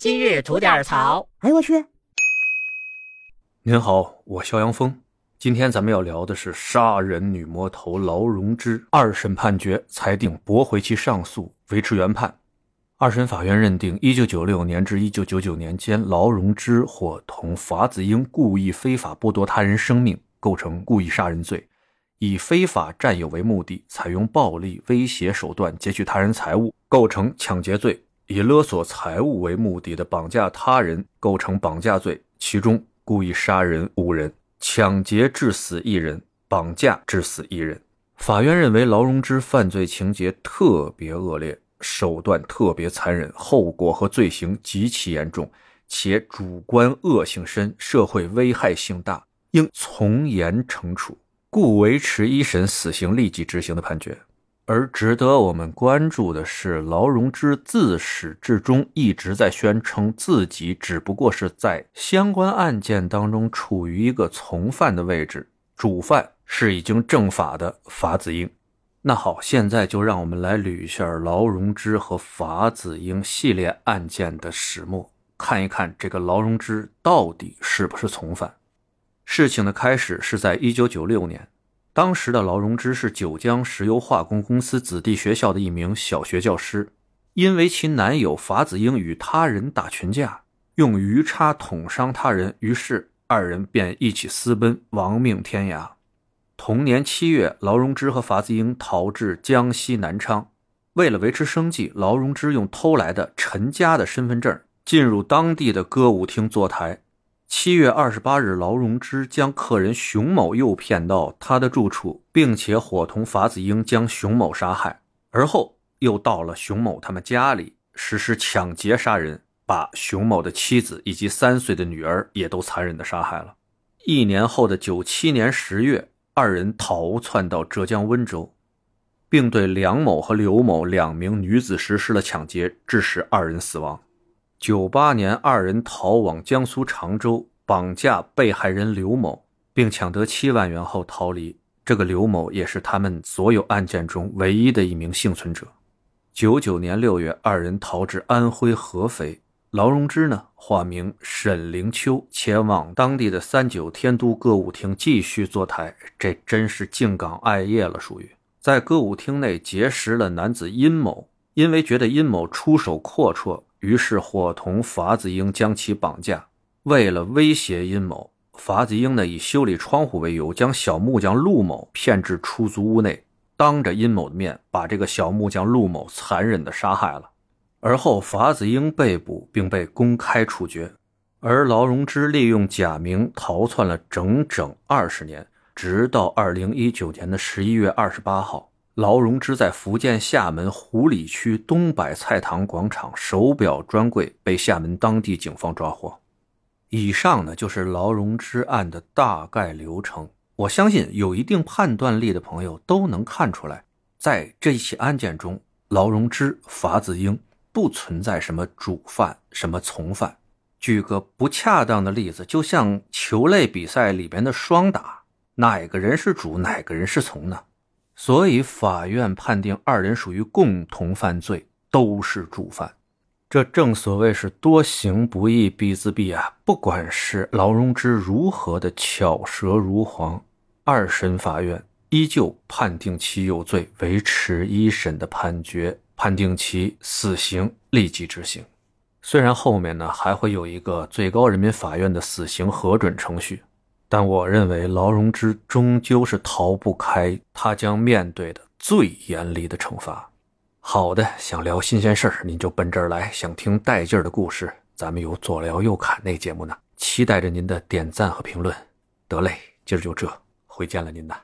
今日吐点槽。哎呦我去！您好，我肖阳峰。今天咱们要聊的是杀人女魔头劳荣枝。二审判决裁定驳回其上诉，维持原判。二审法院认定，一九九六年至一九九九年间，劳荣枝伙同法子英故意非法剥夺他人生命，构成故意杀人罪；以非法占有为目的，采用暴力威胁手段劫取他人财物，构成抢劫罪；以勒索财物为目的的绑架他人，构成绑架罪。其中，故意杀人五人，抢劫致死一人，绑架致死一人。法院认为劳荣枝犯罪情节特别恶劣。手段特别残忍，后果和罪行极其严重，且主观恶性深，社会危害性大，应从严惩处，故维持一审死刑立即执行的判决。而值得我们关注的是，劳荣枝自始至终一直在宣称自己只不过是在相关案件当中处于一个从犯的位置，主犯是已经正法的法子英。那好，现在就让我们来捋一下劳荣枝和法子英系列案件的始末，看一看这个劳荣枝到底是不是从犯。事情的开始是在一九九六年，当时的劳荣枝是九江石油化工公司子弟学校的一名小学教师，因为其男友法子英与他人打群架，用鱼叉捅伤他人，于是二人便一起私奔，亡命天涯。同年七月，劳荣枝和法子英逃至江西南昌。为了维持生计，劳荣枝用偷来的陈家的身份证进入当地的歌舞厅坐台。七月二十八日，劳荣枝将客人熊某诱骗到他的住处，并且伙同法子英将熊某杀害。而后又到了熊某他们家里实施抢劫杀人，把熊某的妻子以及三岁的女儿也都残忍的杀害了。一年后的九七年十月。二人逃窜到浙江温州，并对梁某和刘某两名女子实施了抢劫，致使二人死亡。九八年，二人逃往江苏常州，绑架被害人刘某，并抢得七万元后逃离。这个刘某也是他们所有案件中唯一的一名幸存者。九九年六月，二人逃至安徽合肥。劳荣枝呢，化名沈灵秋，前往当地的三九天都歌舞厅继续坐台。这真是静岗爱业了，属于在歌舞厅内结识了男子殷某，因为觉得殷某出手阔绰，于是伙同法子英将其绑架。为了威胁殷某，法子英呢以修理窗户为由，将小木匠陆某骗至出租屋内，当着殷某的面把这个小木匠陆某残忍的杀害了。而后，法子英被捕并被公开处决，而劳荣枝利用假名逃窜了整整二十年，直到二零一九年的十一月二十八号，劳荣枝在福建厦门湖里区东百菜堂广场手表专柜被厦门当地警方抓获。以上呢，就是劳荣枝案的大概流程。我相信有一定判断力的朋友都能看出来，在这一起案件中，劳荣枝、法子英。不存在什么主犯、什么从犯。举个不恰当的例子，就像球类比赛里边的双打，哪个人是主，哪个人是从呢？所以法院判定二人属于共同犯罪，都是主犯。这正所谓是多行不义必自毙啊！不管是劳荣枝如何的巧舌如簧，二审法院依旧判定其有罪，维持一审的判决。判定其死刑立即执行，虽然后面呢还会有一个最高人民法院的死刑核准程序，但我认为劳荣枝终究是逃不开他将面对的最严厉的惩罚。好的，想聊新鲜事儿，您就奔这儿来；想听带劲儿的故事，咱们有左聊右侃那节目呢，期待着您的点赞和评论。得嘞，今儿就这，回见了您呐。